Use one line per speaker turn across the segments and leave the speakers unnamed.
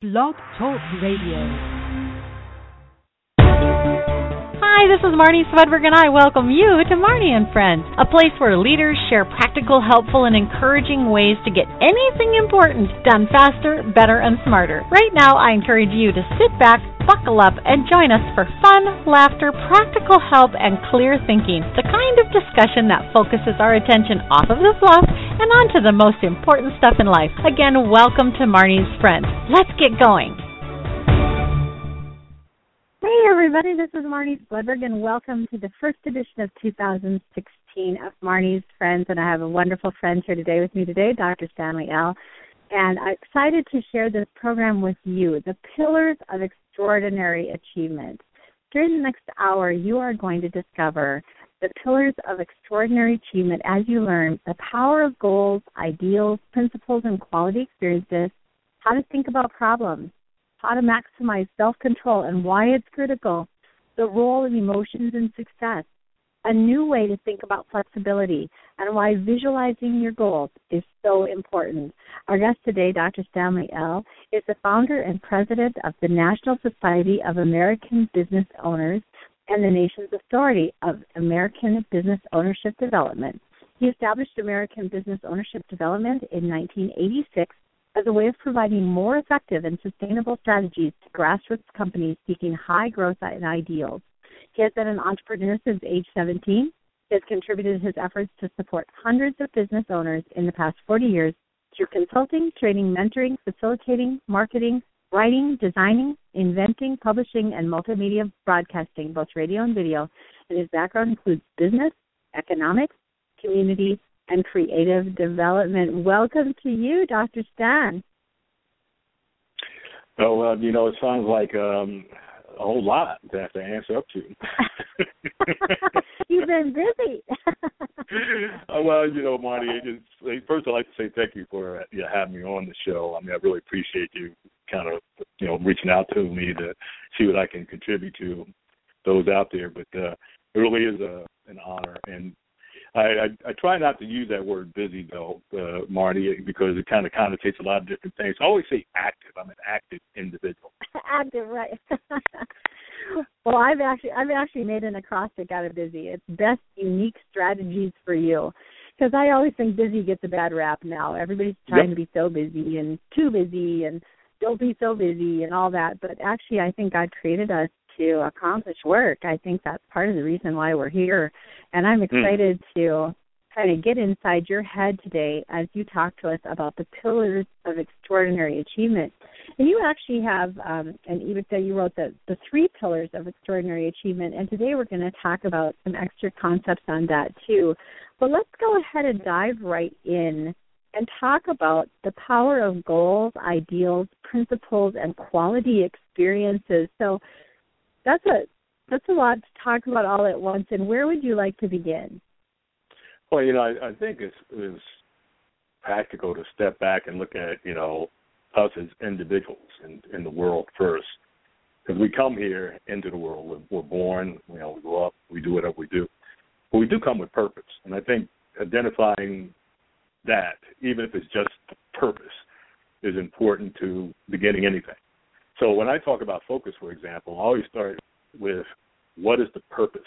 Blog Talk Radio.
Hi, this is Marnie Swedberg, and I welcome you to Marnie and Friends, a place where leaders share practical, helpful, and encouraging ways to get anything important done faster, better, and smarter. Right now, I encourage you to sit back, buckle up, and join us for fun, laughter, practical help, and clear thinking. The kind of discussion that focuses our attention off of the fluff and onto the most important stuff in life. Again, welcome to Marnie's Friends. Let's get going.
Hey everybody, this is Marnie Swedberg and welcome to the first edition of 2016 of Marnie's Friends and I have a wonderful friend here today with me today, Dr. Stanley El. And I'm excited to share this program with you, the Pillars of Extraordinary Achievement. During the next hour, you are going to discover the pillars of extraordinary achievement as you learn the power of goals, ideals, principles, and quality experiences, how to think about problems, how to maximize self control and why it's critical, the role of emotions in success, a new way to think about flexibility, and why visualizing your goals is so important. Our guest today, Dr. Stanley El., is the founder and president of the National Society of American Business Owners and the nation's authority of American Business Ownership Development. He established American Business Ownership Development in 1986 as a way of providing more effective and sustainable strategies to grassroots companies seeking high growth and ideals. He has been an entrepreneur since age 17. He has contributed his efforts to support hundreds of business owners in the past 40 years through consulting, training, mentoring, facilitating, marketing, writing, designing, inventing, publishing, and multimedia broadcasting, both radio and video. And his background includes business, economics, community, and creative development. Welcome to you, Dr. Stan.
Oh well, you know, it sounds like um, a whole lot to have to answer up to.
You've been busy.
uh, well, you know, Marty, it's, first I'd like to say thank you for you know, having me on the show. I mean, I really appreciate you kind of, you know, reaching out to me to see what I can contribute to those out there. But uh, it really is a, an honor, and I, I I try not to use that word busy though, uh, Marty, because it kind of connotates a lot of different things. I always say active. I'm an active individual.
active, right? well, I've actually I've actually made an acrostic out of busy. It's best unique strategies for you. Because I always think busy gets a bad rap now. Everybody's trying yep. to be so busy and too busy and don't be so busy and all that. But actually, I think God created us to accomplish work. I think that's part of the reason why we're here. And I'm hmm. excited mm. to kind of get inside your head today as you talk to us about the pillars of extraordinary achievement. And you actually have um, an ebook that you wrote the, the three pillars of extraordinary achievement. And today we're going to talk about some extra concepts on that too. But let's go ahead and dive right in and talk about the power of goals, ideals, principles, and quality experiences. So, that's a that's a lot to talk about all at once. And where would you like to begin?
Well, you know, I, I think it's, it's practical to step back and look at you know us as individuals in, in the world first, because we come here into the world. We're, we're born, you know, we grow up, we do whatever we do, but we do come with purpose. And I think identifying that, even if it's just purpose, is important to beginning anything. So when I talk about focus, for example, I always start with what is the purpose?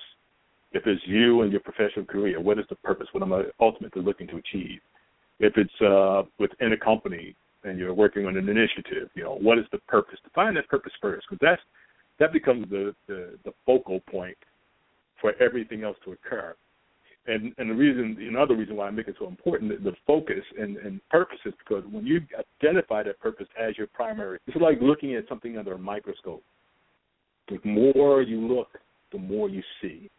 If it's you and your professional career, what is the purpose? What am I ultimately looking to achieve? If it's uh, within a company and you're working on an initiative, you know, what is the purpose? Define that purpose first, because that's that becomes the, the the focal point for everything else to occur and and the reason another reason why I make it so important the focus and and purpose is because when you identify that purpose as your primary, it's like looking at something under a microscope. The more you look, the more you see.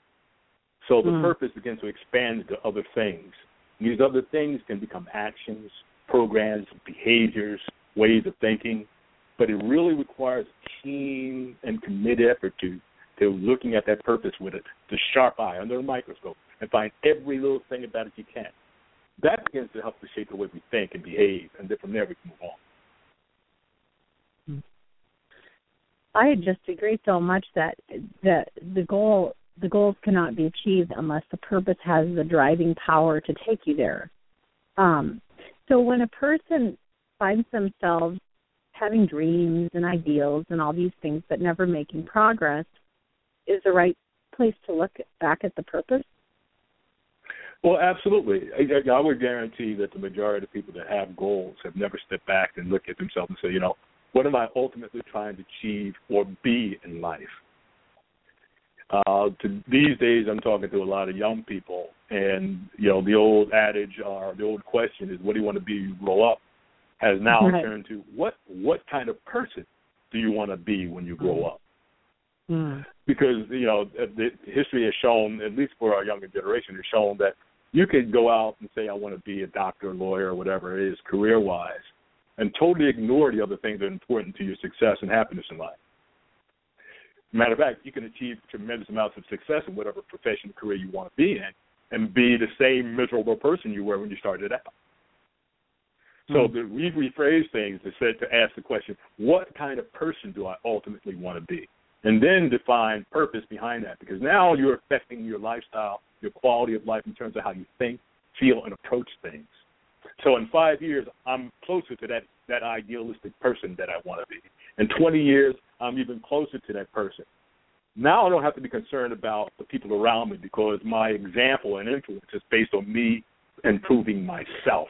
So the mm. purpose begins to expand to other things. These other things can become actions, programs, behaviors, ways of thinking, but it really requires keen and committed effort to to looking at that purpose with a the sharp eye under a microscope and find every little thing about it you can. That begins to help to shape the way we think and behave, and then from there we can move
on. I just agree so much that that the goal the goals cannot be achieved unless the purpose has the driving power to take you there. Um, so when a person finds themselves having dreams and ideals and all these things, but never making progress, is the right place to look back at the purpose?
Well, absolutely. I, I would guarantee that the majority of people that have goals have never stepped back and looked at themselves and said, you know, what am I ultimately trying to achieve or be in life? Uh, to these days, I'm talking to a lot of young people, and you know, the old adage or the old question is, "What do you want to be when you grow up?" has now right. turned to what what kind of person do you want to be when you grow up?
Mm.
Because you know, the history has shown, at least for our younger generation, has shown that you could go out and say, "I want to be a doctor, lawyer, or whatever it is, career-wise," and totally ignore the other things that are important to your success and happiness in life. Matter of fact, you can achieve tremendous amounts of success in whatever profession or career you want to be in and be the same miserable person you were when you started out. So mm-hmm. the, we rephrase things to say to ask the question, what kind of person do I ultimately want to be? And then define purpose behind that because now you're affecting your lifestyle, your quality of life in terms of how you think, feel, and approach things. So in five years, I'm closer to that that idealistic person that I want to be. In 20 years, I'm even closer to that person. Now I don't have to be concerned about the people around me because my example and influence is based on me improving myself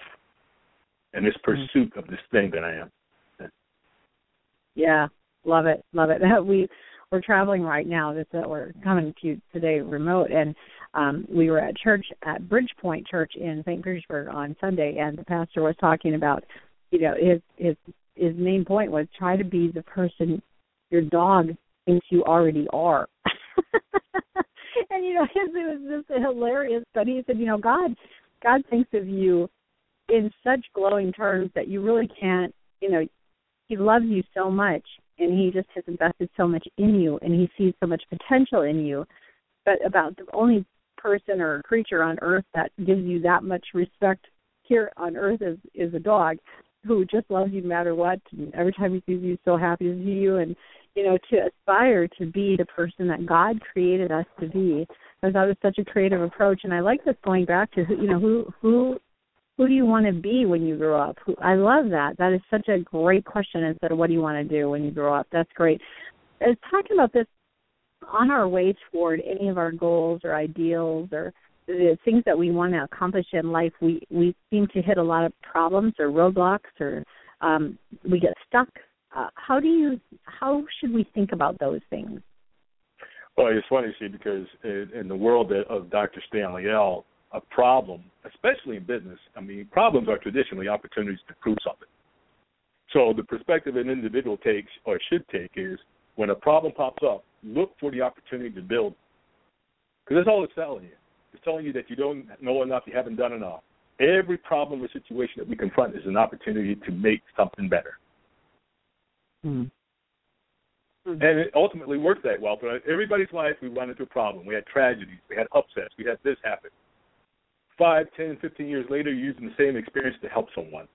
and this mm-hmm. pursuit of this thing that I am.
Yeah, love it, love it. That we we're traveling right now. This uh, we're coming to you today remote, and um, we were at church at Bridgepoint Church in St. Petersburg on Sunday, and the pastor was talking about, you know, his his his main point was try to be the person your dog thinks you already are. and you know, his it was just hilarious. But he said, you know, God, God thinks of you in such glowing terms that you really can't, you know, He loves you so much, and He just has invested so much in you, and He sees so much potential in you. But about the only person or creature on earth that gives you that much respect here on earth is is a dog who just loves you no matter what. And every time he sees you so happy to see you. And you know to aspire to be the person that god created us to be because that was such a creative approach. And i like this going back to you know who who who do you want to be when you grow up? I love that. That is such a great question. Instead of what do you want to do when you grow up? That's great. As talking about this on our way toward any of our goals or ideals or the things that we want to accomplish in life, we we seem to hit a lot of problems or roadblocks, or um, we get stuck. Uh, how do you? How should we think about those things?
Well, it's funny, see, because in, the world of Dr. Stanley El., a problem, especially in business, I mean, problems are traditionally opportunities to prove something. So the perspective an individual takes or should take is when a problem pops up, look for the opportunity to build. Because that's all it's telling you. It's telling you that you don't know enough, you haven't done enough. Every problem or situation that we confront is an opportunity to make something better.
Mm.
And it ultimately works that well. But everybody's life, we run into a problem. We had tragedies, we had upsets, we had this happen. Five, ten, fifteen years later, you're using the same experience to help someone.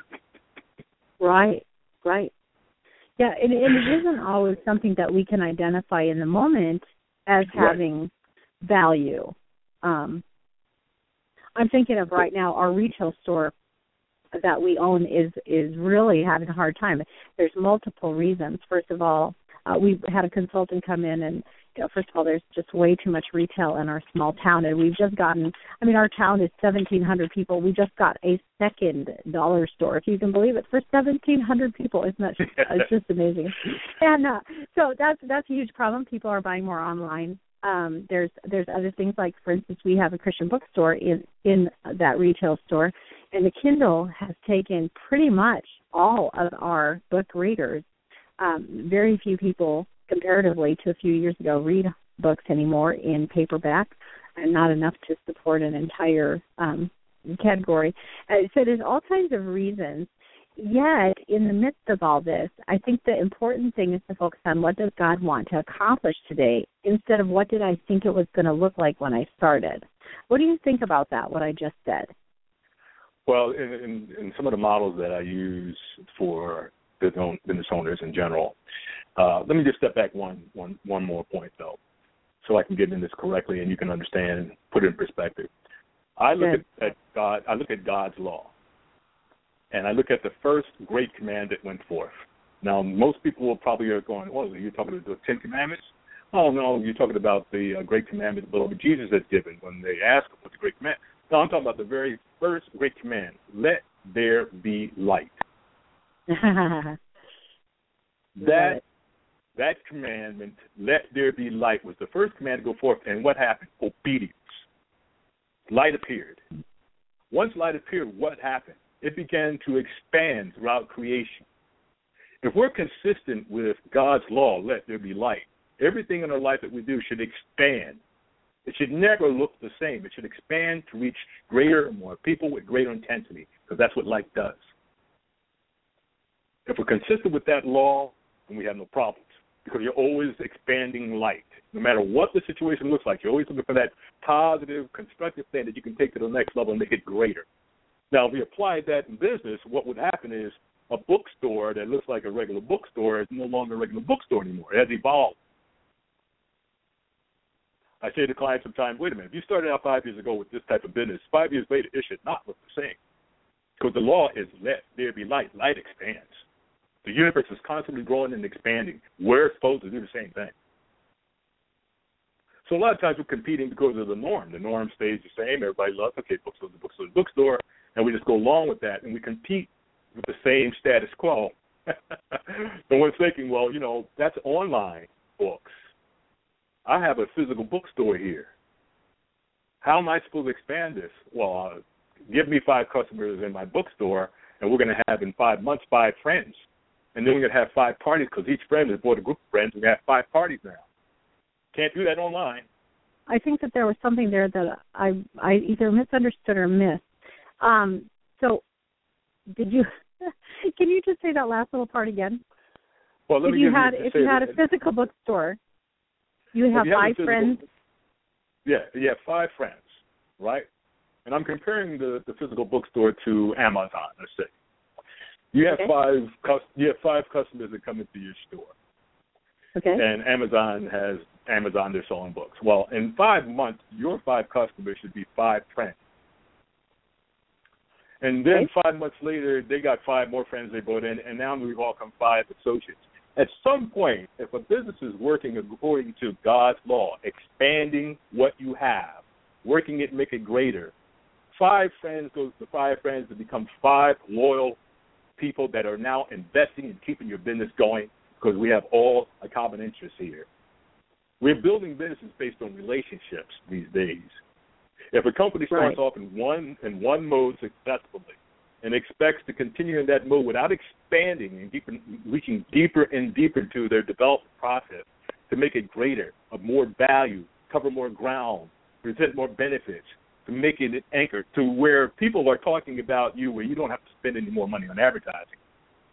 right, right. Yeah, and, and it isn't always something that we can identify in the moment as having right value. Um, I'm thinking of right now our retail store that we own is is really having a hard time. There's multiple reasons. First of all, uh, we had a consultant come in and first of all, there's just way too much retail in our small town, and we've just gotten. I mean, our town is 1,700 people. We just got a second dollar store, if you can believe it, for 1,700 people. Isn't that? Just, it's just amazing. And uh, so that's that's a huge problem. People are buying more online um, there's there's other things like, for instance, we have a Christian bookstore in in that retail store, and the Kindle has taken pretty much all of our book readers. Um, very few people, comparatively to a few years ago, read books anymore in paperback, and not enough to support an entire um, category. Uh, so there's all kinds of reasons. Yet in the midst of all this i think the important thing is to focus on what does god want to accomplish today instead of what did i think it was going to look like when i started. What do you think about that what i just said?
Well in, in, in some of the models that i use for business owners in general uh, let me just step back one, one, one more point though so i can get in this correctly and you can understand put it in perspective i look at, at god i look at god's law and I look at the first great command that went forth. Now, most people will probably are going, "Oh, you're talking about the Ten Commandments?" Oh no, you're talking about the uh, great commandment the Lord Jesus has given when they ask him what's the great command. No, I'm talking about the very first great command: "Let there be light." that that commandment, "Let there be light," was the first command to go forth, and what happened? Obedience. Light appeared. Once light appeared, what happened? It began to expand throughout creation. If we're consistent with God's law, let there be light, everything in our life that we do should expand. It should never look the same. It should expand to reach greater and more people with greater intensity, because that's what light does. If we're consistent with that law, then we have no problems, because you're always expanding light. No matter what the situation looks like, you're always looking for that positive, constructive thing that you can take to the next level and make it greater. Now, if we apply that in business, what would happen is a bookstore that looks like a regular bookstore is no longer a regular bookstore anymore. It has evolved. I say to clients sometimes, wait a minute, if you started out five years ago with this type of business, five years later it should not look the same. Because the law is let there be light. Light expands. The universe is constantly growing and expanding. We're supposed to do the same thing. So a lot of times we're competing because of the norm. The norm stays the same. Everybody loves, okay, bookstore, the bookstore, the bookstore, and we just go along with that, and we compete with the same status quo. and we're thinking, well, you know, that's online books. I have a physical bookstore here. How am I supposed to expand this? Well, uh, give me five customers in my bookstore, and we're going to have in five months five friends, and then we're going to have five parties because each friend has bought a group of friends. We're going to have five parties now. Can't do that online.
I think that there was something there that I I either misunderstood or missed. Um, so, did you? can you just say that last little part again?
Well,
if you had if you had a physical bookstore, you have
you
five friends.
Yeah, you have five friends, right? And I'm comparing the, the physical bookstore to Amazon. Let's say you have
Okay.
five you have five customers that come into your store,
Okay.
and Amazon has Amazon they're selling books. Well, in five months, your five customers should be five friends. And then
Okay.
five months later, they got five more friends they brought in, and now we've all come five associates. At some point, if a business is working according to God's law, expanding what you have, working it, make it greater, five friends goes to five friends to become five loyal people that are now investing and keeping your business going because we have all a common interest here. We're building businesses based on relationships these days. If a company starts
Right.
off in one in one mode successfully and expects to continue in that mode without expanding and deeper, reaching deeper and deeper into their development process to make it greater, of more value, cover more ground, present more benefits, to make it an anchor to where people are talking about you where you don't have to spend any more money on advertising,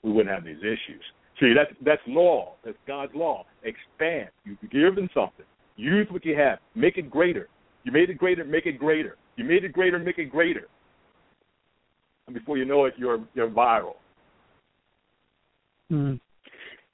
we wouldn't have these issues. See, that's that's law. That's God's law. Expand. You give them something. Use what you have. Make it greater. You made it greater. Make it greater. You made it greater. Make it greater. And before you know it, you're you're viral.
Hmm.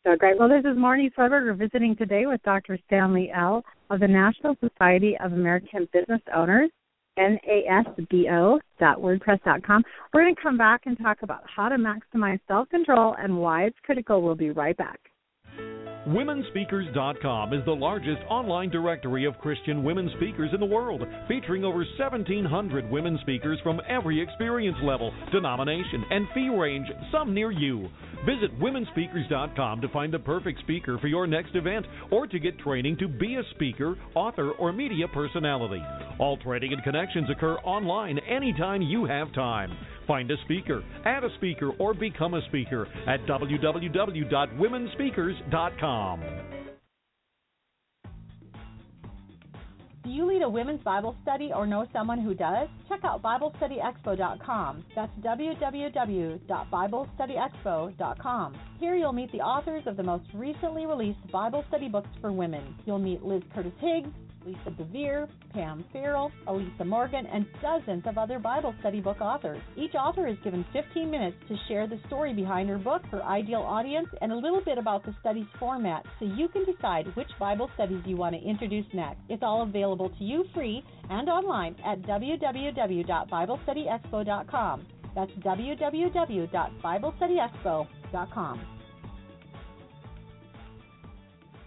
So great. Well, this is Marnie Swedberg. We're visiting today with Dr. Stanley El. of the National Society of American Business Owners, NASBO.wordpress.com. We're going to come back and talk about how to maximize self control and why it's critical. We'll be right back.
WomenSpeakers.com is the largest online directory of Christian women speakers in the world, featuring over 1,700 women speakers from every experience level, denomination, and fee range, some near you. Visit WomenSpeakers.com to find the perfect speaker for your next event or to get training to be a speaker, author, or media personality. All training and connections occur online anytime you have time. Find a speaker, add a speaker, or become a speaker at www.womenspeakers.com.
Do you lead a women's Bible study or know someone who does? Check out BibleStudyExpo.com. That's www.BibleStudyExpo.com. Here you'll meet the authors of the most recently released Bible study books for women. You'll meet Liz Curtis Higgs, Lisa DeVere, Pam Farrel, Elisa Morgan, and dozens of other Bible study book authors. Each author is given 15 minutes to share the story behind her book, her ideal audience, and a little bit about the study's format so you can decide which Bible studies you want to introduce next. It's all available to you free and online at www.biblestudyexpo.com. That's www.BibleStudyExpo.com.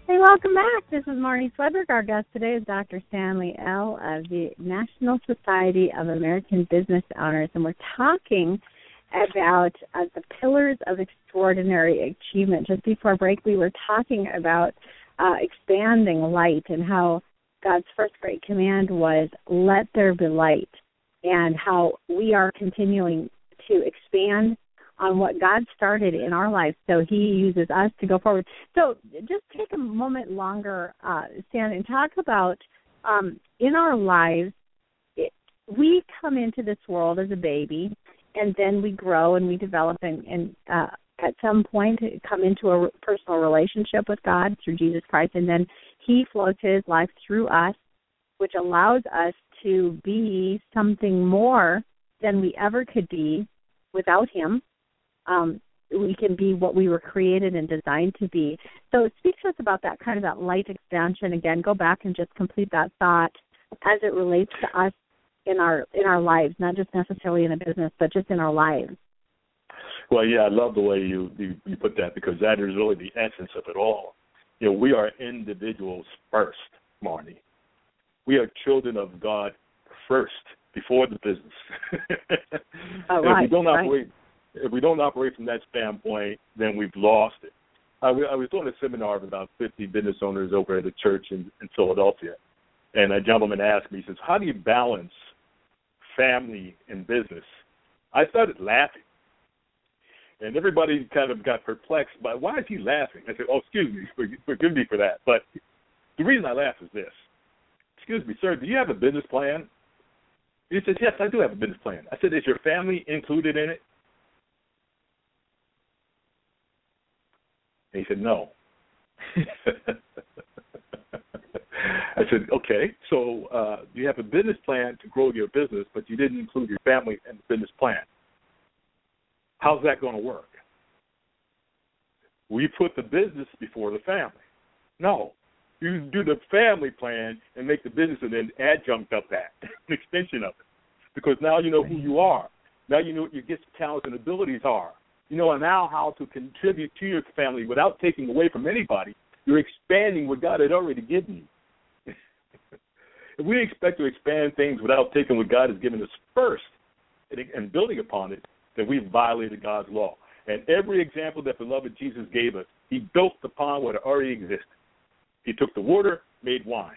Hey, welcome back. This is Marnie Swedberg. Our guest today is Dr. Stanley El. of the National Society of American Business Owners, and we're talking about uh, the pillars of extraordinary achievement. Just before break, we were talking about uh, expanding light and how God's first great command was, Let there be light, and how we are continuing to expand on what God started in our lives. So He uses us to go forward. So just take a moment longer, uh, Stan, and talk about um, in our lives. We come into this world as a baby, and then we grow and we develop, and, and uh, at some point come into a personal relationship with God through Jesus Christ, and then He flows His life through us, which allows us to be something more than we ever could be without Him um, we can be what we were created and designed to be. So speak to us about that kind of that light expansion again. Go back and just complete that thought as it relates to us in our in our lives, not just necessarily in a business, but just in our lives.
Well, yeah, I love the way you, you you put that because that is really the essence of it all. You know, we are individuals first, Marnie. We are children of God first before the business.
oh, right,
if we don't
right.
If we don't operate from that standpoint, then we've lost it. I, I was doing a seminar with about 50 business owners over at a church in, in Philadelphia, and a gentleman asked me, he says, "How do you balance family and business?" I started laughing, and everybody kind of got perplexed by why is he laughing. I said, "Oh, excuse me, forgive me for that." But the reason I laugh is this: "Excuse me, sir, do you have a business plan?" He says, "Yes, I do have a business plan." I said, "Is your family included in it?" And he said, No. I said, Okay, so uh, you have a business plan to grow your business, but you didn't include your family in the business plan. How's that going to work? We put the business before the family. No. You do the family plan and make the business and then adjunct of that, an extension of it. Because now you know who you are. Now you know what your gifts, talents, and abilities are you know now how to contribute to your family without taking away from anybody. You're expanding what God had already given you. if we expect to expand things without taking what God has given us first and, and building upon it, then we've violated God's law. And every example that beloved Jesus gave us, he built upon what already existed. He took the water, made wine.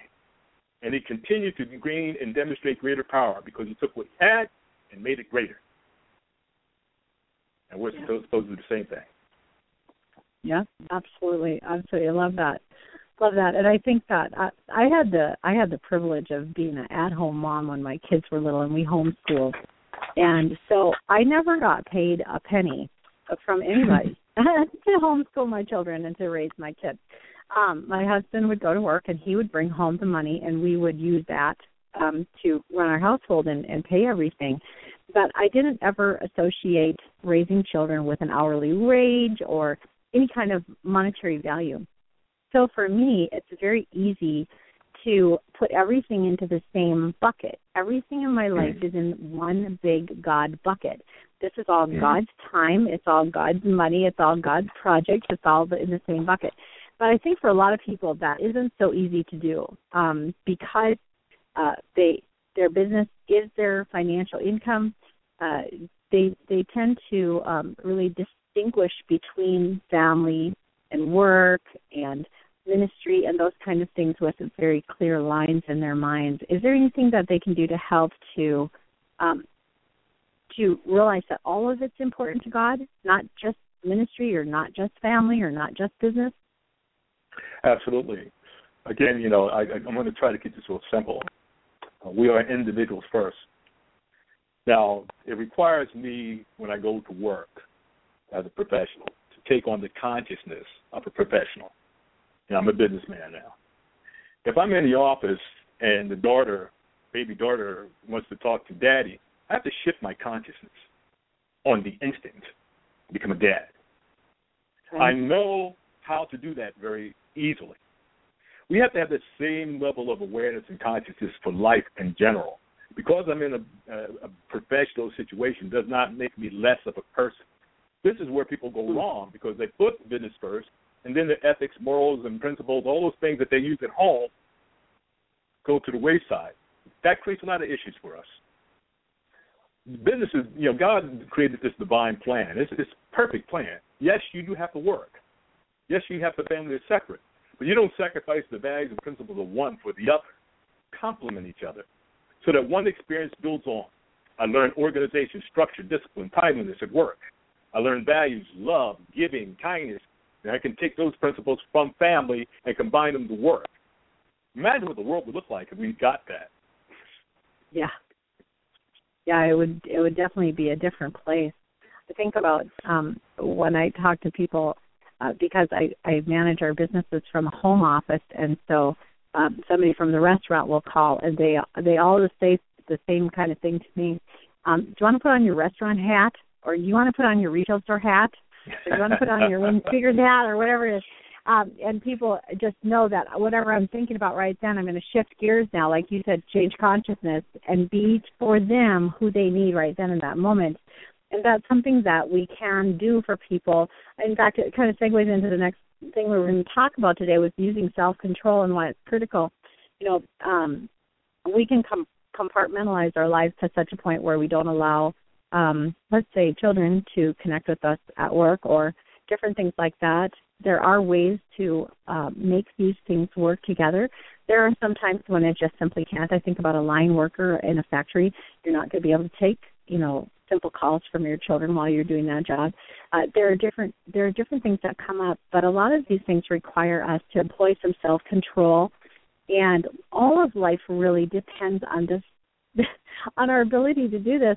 And he continued to gain and demonstrate greater power because he took what he had and made it greater and we're yeah. supposed to do the same thing.
Yeah, absolutely, absolutely. I love that. Love that, and I think that I, I had the I had the privilege of being an at-home mom when my kids were little, and we homeschooled, and so I never got paid a penny from anybody to homeschool my children and to raise my kids. Um, my husband would go to work, and he would bring home the money, and we would use that um, to run our household and, and pay everything but I didn't ever associate raising children with an hourly wage or any kind of monetary value. So for me, it's very easy to put everything into the same bucket. Everything in my life is in one big God bucket. This is all God's time. It's all God's money. It's all God's projects. It's all in the same bucket. But I think for a lot of people that isn't so easy to do um, because uh, they their business is their financial income. Uh, they they tend to um, really distinguish between family and work and ministry and those kind of things with very clear lines in their minds. Is there anything that they can do to help to um, to realize that all of it's important to God, not just ministry or not just family or not just business?
Absolutely. Again, you know, I, I'm going to try to keep this real simple. Uh, we are individuals first. Now, it requires me, when I go to work as a professional, to take on the consciousness of a professional. Know, I'm a businessman now. If I'm in the office and the daughter, baby daughter, wants to talk to daddy, I have to shift my consciousness on the instant to become a dad. I know how to do that very easily we have to have the same level of awareness and consciousness for life in general. because I'm in a, a, a professional situation does not make me less of a person. This is where people go wrong because they put business first, and then the ethics, morals, and principles, all those things that they use at home, go to the wayside. That creates a lot of issues for us. Business is, you know, God created this divine plan. It's this perfect plan. Yes, you do have to work. Yes, you have the family is separate, but you don't sacrifice the values and principles of one for the other. Complement each other so that one experience builds on. I learned organization, structure, discipline, timeliness at work. I learned values, love, giving, kindness. And I can take those principles from family and combine them to work. Imagine what the world would look like if we got that.
Yeah. Yeah, it would it would definitely be a different place. I think about um when I talk to people uh, because I I manage our businesses from a home office and so um somebody from the restaurant will call and they they always say the same kind of thing to me. Um, do you want to put on your restaurant hat or do you want to put on your retail store hat? Or do you want to put on your speakers hat or whatever it is? um, and people just know that whatever I'm thinking about right then, I'm going to shift gears now, like you said, change consciousness and be for them who they need right then in that moment. And that's something that we can do for people. In fact, it kind of segues into the next thing we are going to talk about today with using self-control and why it's critical. You know, um, we can com- compartmentalize our lives to such a point where we don't allow, um, let's say, children to connect with us at work or different things like that there are ways to uh, make these things work together. There are some times when it just simply can't. I think about a line worker in a factory. You're not going to be able to take, you know, simple calls from your children while you're doing that job. Uh, there are different there are different things that come up, but a lot of these things require us to employ some self control, and all of life really depends on this on our ability to do this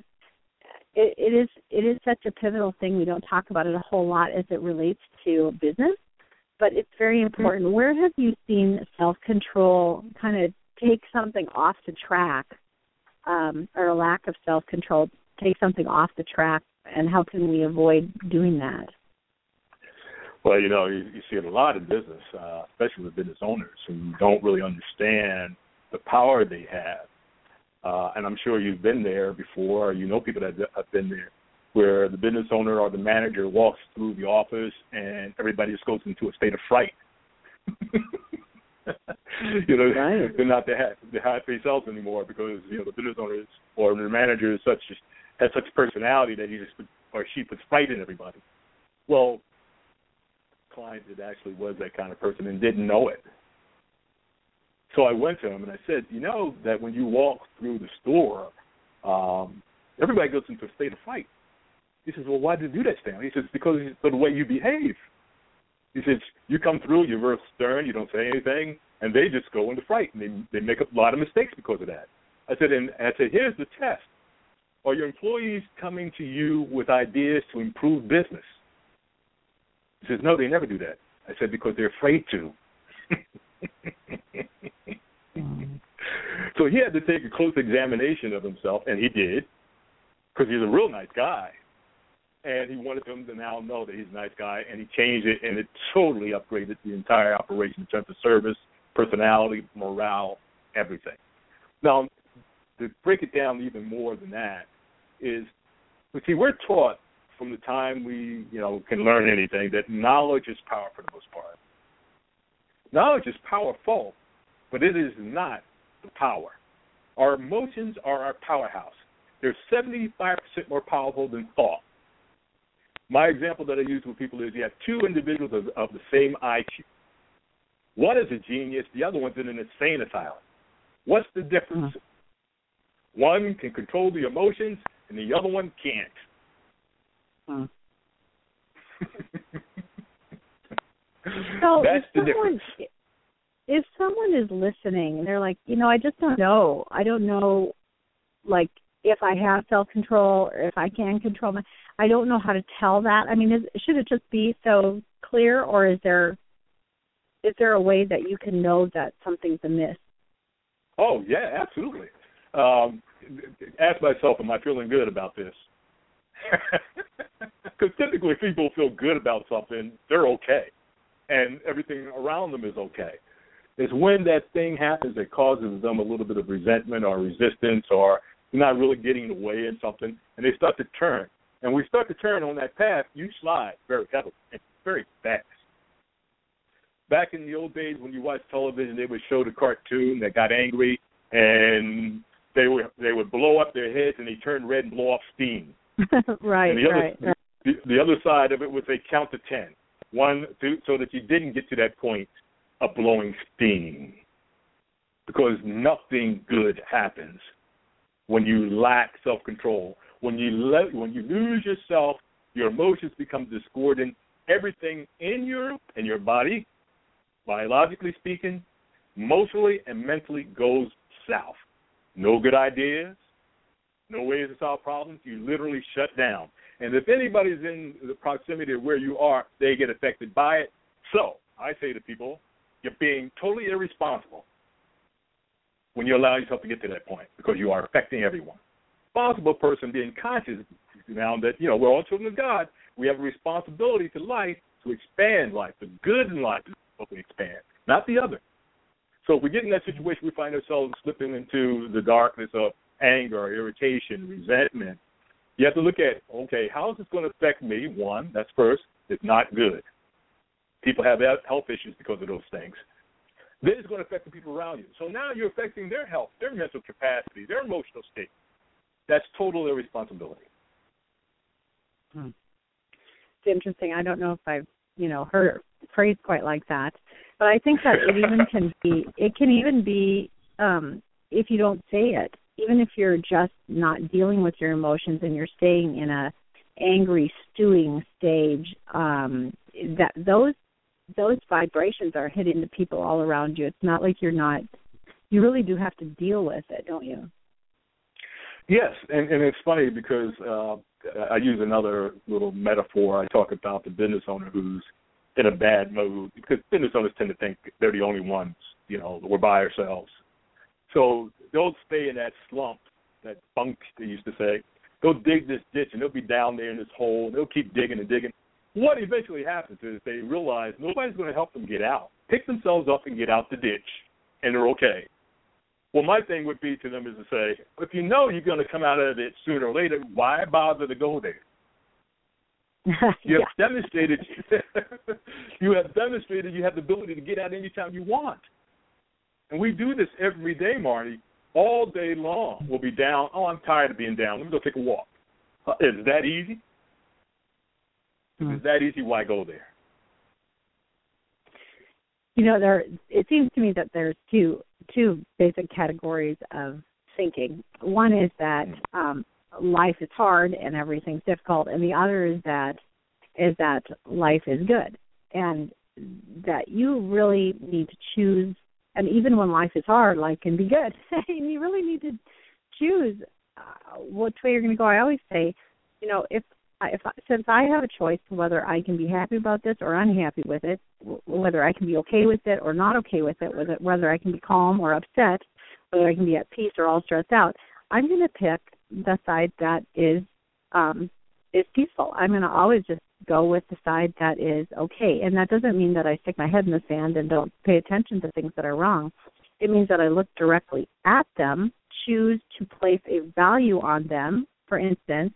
it, it is it is such a pivotal thing. We don't talk about it a whole lot as it relates to business, but it's very mm-hmm. important. Mm-hmm. Where have you seen self control kind of take something off the track, um, or a lack of self control take something off the track, and how can we avoid doing that?
Well, you know, you, you see it a lot in business, uh, especially with business owners who don't really understand the power they have uh, and I'm sure you've been there before, you know people that have been there, where the business owner or the manager walks through the office and everybody just goes into a state of fright. you know, right. they're not the the happy selves anymore because you know the business owner is, or the manager is such has such personality that he just or she puts fright in everybody. Well, client that actually was that kind of person and didn't know it. So I went to him and I said, you know that when you walk through the store, um, everybody goes into a state of fright. He says, well, why did you do that, Stanley? He says, because of the way you behave. He says, you come through, you're very stern, you don't say anything, and they just go into fright, and they they make a lot of mistakes because of that. I said, and I said, here's the test: Are your employees coming to you with ideas to improve business? He says, no, they never do that. I said, because they're afraid to. so he had to take a close examination of himself, and he did, because he's a real nice guy. And he wanted them to now know that he's a nice guy, and he changed it, and it totally upgraded the entire operation in terms of service, personality, morale, everything. Now, to break it down even more than that is, we see, we're taught from the time we, you know, can learn anything that knowledge is power for the most part. Knowledge is powerful, but it is not the power. Our emotions are our powerhouse. They're 75% more powerful than thought. My example that I use with people is you have two individuals of, of the same IQ. One is a genius, the other one's in an insane asylum. What's the difference? Mm-hmm. One can control the emotions, and the other one can't.
Mm. so That's the someone, difference. If someone is listening and they're like, you know, I just don't know. I don't know, like, if I have self control or if I can control my. I don't know how to tell that. I mean, is, should it just be so clear, or is there is there a way that you can know that something's amiss?
Oh yeah, absolutely. Um, ask myself, am I feeling good about this? Because typically, people feel good about something, they're okay and everything around them is okay. It's when that thing happens that causes them a little bit of resentment or resistance or not really getting the way in something, and they start to turn. And we start to turn on that path, you slide very heavily and very fast. Back in the old days when you watched television, they would show the cartoon that got angry and they would they would blow up their heads and they turn red and blow off steam.
right,
and the other,
right, right.
The, the other side of it was they count to ten, one, two, so that you didn't get to that point of blowing steam, because nothing good happens when you lack self control. When you let when you lose yourself, your emotions become discordant. Everything in your in your body, biologically speaking, emotionally and mentally goes south. No good ideas, no ways to solve problems. You literally shut down. And if anybody's in the proximity of where you are, they get affected by it. So I say to people, you're being totally irresponsible when you allow yourself to get to that point because you are affecting everyone. Responsible person being conscious now that, you know, we're all children of God. We have a responsibility to life to expand life. The good in life to expand, not the other. So if we get in that situation, we find ourselves slipping into the darkness of anger, irritation, resentment. You have to look at, okay, how is this going to affect me? One, that's first. It's not good. People have health issues because of those things. Then it's going to affect the people around you. So now you're affecting their health, their mental capacity, their emotional state. That's total irresponsibility.
Hmm. It's interesting. I don't know if I've, you know, heard phrased quite like that. But I think that it even can be it can even be um if you don't say it. Even if you're just not dealing with your emotions and you're staying in a angry stewing stage, um that those those vibrations are hitting the people all around you. It's not like you're not you really do have to deal with it, don't you?
Yes, and, and it's funny because uh, I use another little metaphor. I talk about the business owner who's in a bad mood because business owners tend to think they're the only ones, you know, we're by ourselves. So they'll stay in that slump, that bunk they used to say. They'll dig this ditch and they'll be down there in this hole. And they'll keep digging and digging. What eventually happens is they realize nobody's going to help them get out. Pick themselves up and get out the ditch, and they're okay. Well, my thing would be to them is to say, if you know you're going to come out of it sooner or later, why bother to go there? you have yeah. demonstrated you have demonstrated you have the ability to get out anytime you want. And we do this every day, Marty. All day long, we'll be down. Oh, I'm tired of being down. Let me go take a walk. Uh, is that easy? Mm-hmm. Is that easy? Why go there?
You know, there. It seems to me that there's two two basic categories of thinking. One is that um, life is hard and everything's difficult, and the other is that is that life is good, and that you really need to choose. And even when life is hard, life can be good. and you really need to choose uh, which way you're going to go. I always say, you know, if if since I have a choice whether I can be happy about this or unhappy with it, whether I can be okay with it or not okay with it, whether whether I can be calm or upset, whether I can be at peace or all stressed out, I'm going to pick the side that is um is peaceful. I'm going to always just go with the side that is okay. And that doesn't mean that I stick my head in the sand and don't pay attention to things that are wrong. It means that I look directly at them, choose to place a value on them. For instance,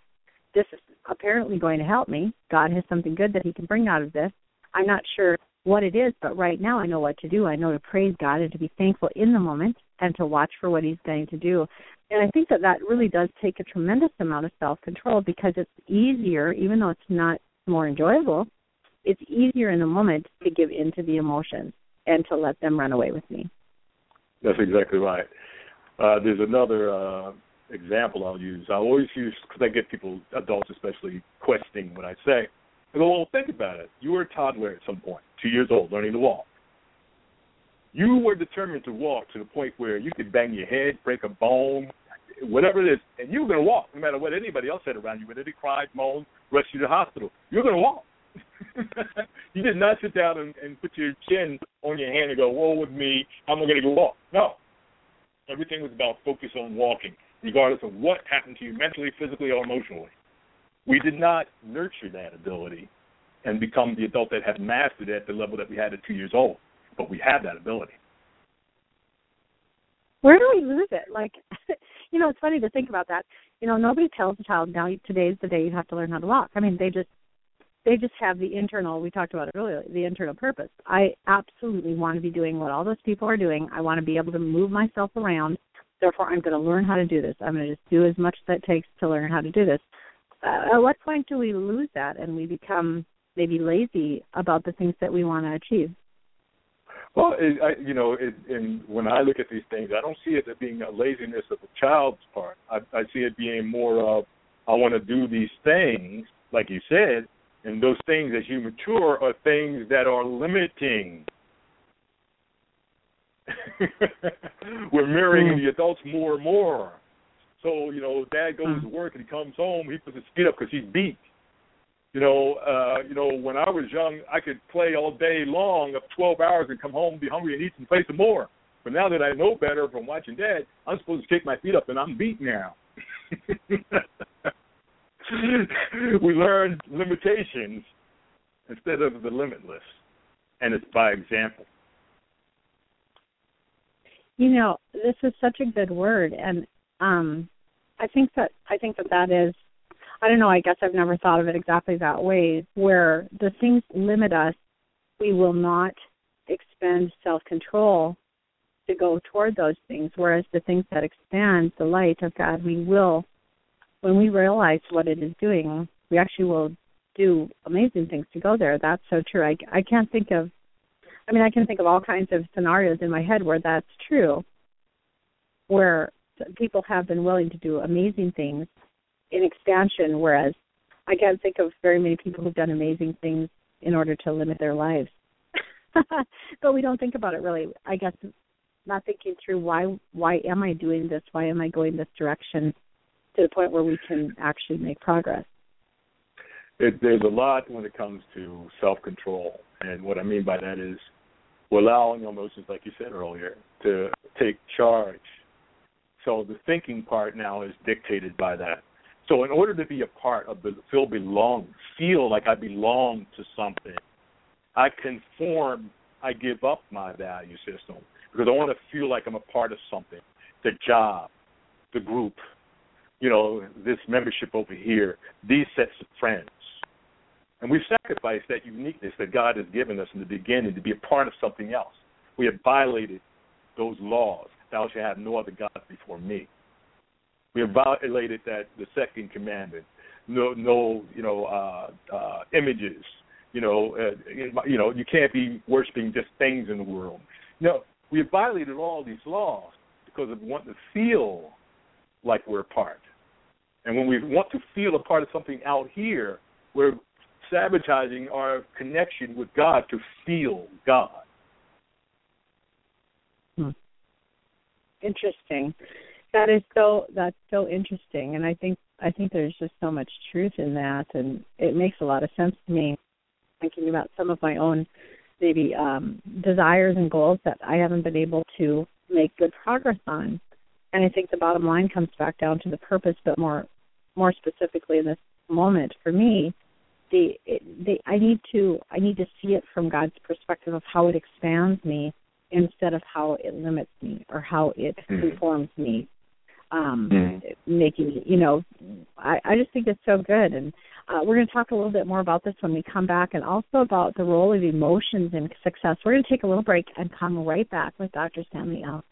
this is apparently going to help me. God has something good that He can bring out of this. I'm not sure what it is, but right now I know what to do. I know to praise God and to be thankful in the moment and to watch for what He's going to do. And I think that that really does take a tremendous amount of self control because it's easier, even though it's not more enjoyable, it's easier in the moment to give in to the emotions and to let them run away with me.
That's exactly right. Uh, there's another uh, example I'll use. I always use because I get people, adults especially, questioning what I say. I go, well, think about it. You were a toddler at some point, two years old, learning to walk. You were determined to walk to the point where you could bang your head, break a bone, whatever it is, and you were going to walk no matter what anybody else said around you, whether they cried, moaned, rushed you to the hospital. You're going to walk. you did not sit down and, and put your chin on your hand and go, "Woe with me, I'm going to go walk." No, everything was about focus on walking regardless of what happened to you mentally, physically, or emotionally. We did not nurture that ability and become the adult that had mastered it at the level that we had at two years old, but we have that ability.
where do we lose it? Like, you know, it's funny to think about that. You know, nobody tells a child now today's the day you have to learn how to walk. I mean, they just they just have the internal we talked about it earlier the internal purpose i absolutely want to be doing what all those people are doing i want to be able to move myself around therefore i'm going to learn how to do this i'm going to just do as much as it takes to learn how to do this at what point do we lose that and we become maybe lazy about the things that we want to achieve
well, it, I, you know, it, and when I look at these things, I don't see it as being a laziness of the child's part. I, I see it being more of, I want to do these things, like you said, and those things as you mature are things that are limiting. We're mirroring mm. the adults more and more. So, you know, dad goes mm. to work and he comes home, he puts his feet up because he's beat. You know, uh, you know, when I was young, I could play all day long up 12 hours and come home, be hungry, and eat and play some more. But now that I know better from watching Dad, I'm supposed to kick my feet up, and I'm beat now. we learn limitations instead of the limitless, and it's by example.
You know, this is such a good word, and um, I think that I think that that is I don't know, I guess I've never thought of it exactly that way, where the things limit us, we will not expend self control to go toward those things, whereas the things that expand the light of God, we will, when we realize what it is doing, we actually will do amazing things to go there. That's so true. I, I can't think of, I mean, I can think of all kinds of scenarios in my head where that's true, where people have been willing to do amazing things in expansion, whereas I can't think of very many people who've done amazing things in order to limit their lives. but we don't think about it really. I guess not thinking through why why am I doing this? Why am I going this direction to the point where we can actually make progress?
It, there's a lot when it comes to self control, and what I mean by that is allowing emotions, like you said earlier, to take charge. So the thinking part now is dictated by that. So in order to be a part of the feel belong, feel like I belong to something, I conform. I give up my value system because I want to feel like I'm a part of something. The job, the group, you know, this membership over here, these sets of friends. And we've sacrificed that uniqueness that God has given us in the beginning to be a part of something else. We have violated those laws. Thou shalt have no other gods before me. We have violated that the second commandment. No, no, you know, uh, uh, images. You know, uh, you know, you can't be worshiping just things in the world. No, we have violated all these laws because of wanting to feel like we're a part. And when we want to feel a part of something out here, we're sabotaging our connection with God to feel God.
Interesting. That is so that's so interesting and i think i think there's just so much truth in that and it makes a lot of sense to me. Thinking about some of my own maybe um desires and goals that i haven't been able to make good progress on. And i think the bottom line comes back down to the purpose but more more specifically in this moment for me the the i need to i need to see it from god's perspective of how it expands me instead of how it limits me or how it mm-hmm. me um mm. making you know i i just think it's so good. And uh, we're going to talk a little bit more about this when we come back and also about the role of emotions in success. We're going to take a little break and come right back with dr Stanley El.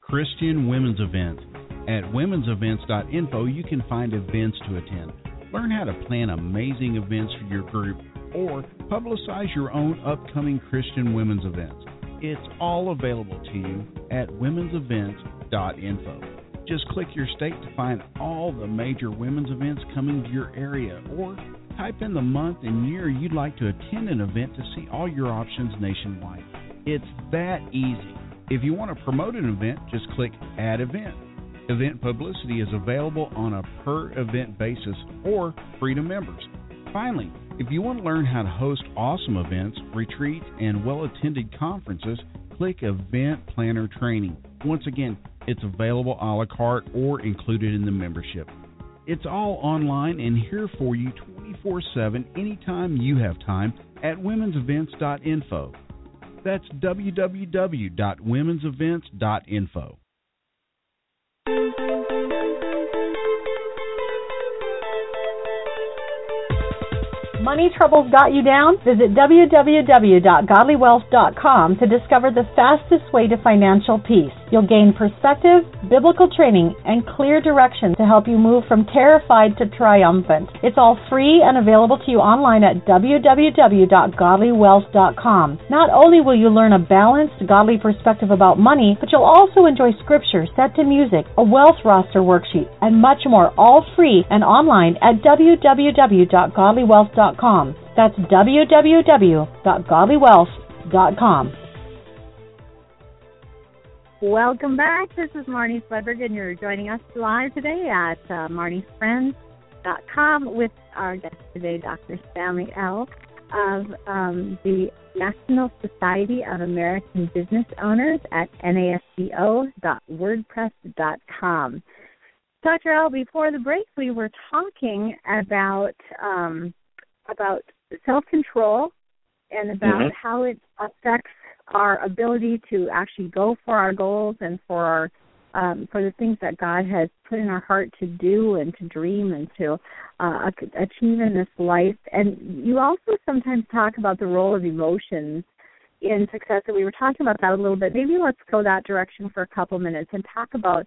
Christian women's event at womensevents.info you can find events to attend. Learn how to plan amazing events for your group or publicize your own upcoming christian women's events it's all available to you at womensevents.info just click your state to find all the major women's events coming to your area, or type in the month and year you'd like to attend an event to see all your options nationwide. It's that easy. If you want to promote an event, just click Add Event. Event publicity is available on a per event basis or free to members. Finally, if you want to learn how to host awesome events, retreats, and well attended conferences, click Event Planner Training. Once again, it's available a la carte or included in the membership. It's all online and here for you 24 7 anytime you have time at womensevents.info. That's www.womensevents.info.
Money troubles got you down? Visit www.godlywealth.com to discover the fastest way to financial peace. You'll gain perspective, biblical training, and clear direction to help you move from terrified to triumphant. It's all free and available to you online at www.godlywealth.com. Not only will you learn a balanced, godly perspective about money, but you'll also enjoy scripture set to music, a wealth roster worksheet, and much more, all free and online at www.godlywealth.com. That's www.godlywealth.com.
Welcome back. This is Marnie Swedberg, and you're joining us live today at uh, marniesfriends.com with our guest today, Dr. Stanley El. of um, the National Society of American Business Owners at nsabo.wordpress.com. Dr. El, before the break, we were talking about um, about self control and about
Mhm.
how it affects our ability to actually go for our goals and for our um, for the things that God has put in our heart to do and to dream and to uh, ac- achieve in this life. And you also sometimes talk about the role of emotions in success. And we were talking about that a little bit. Maybe let's go that direction for a couple minutes and talk about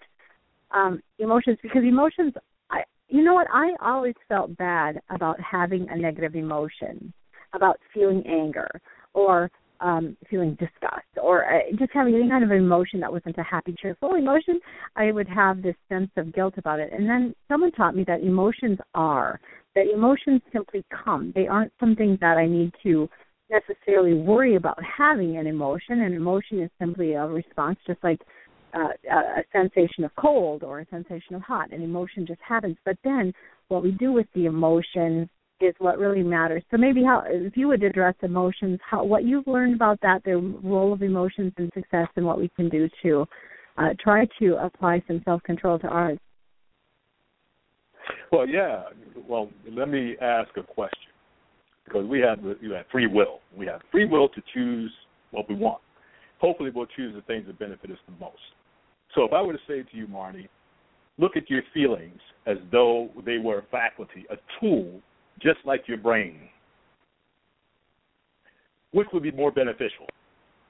um, emotions because emotions. I, you know what? I always felt bad about having a negative emotion, about feeling anger or um, feeling disgust or uh, just having any kind of emotion that wasn't a happy, cheerful emotion, I would have this sense of guilt about it. And then someone taught me that emotions are, that emotions simply come. They aren't something that I need to necessarily worry about having an emotion. An emotion is simply a response, just like uh, a a sensation of cold or a sensation of hot. An emotion just happens. But then what we do with the emotion is what really matters. So maybe how if you would address emotions, how what you've learned about that, the role of emotions in success, and what we can do to uh, try to apply some self control to ours.
Well, yeah. Well, let me ask a question because we have you have free will. We have free will to choose what we want. Hopefully, we'll choose the things that benefit us the most. So, if I were to say to you, Marnie, look at your feelings as though they were a faculty, a tool, just like your brain. Which would be more beneficial?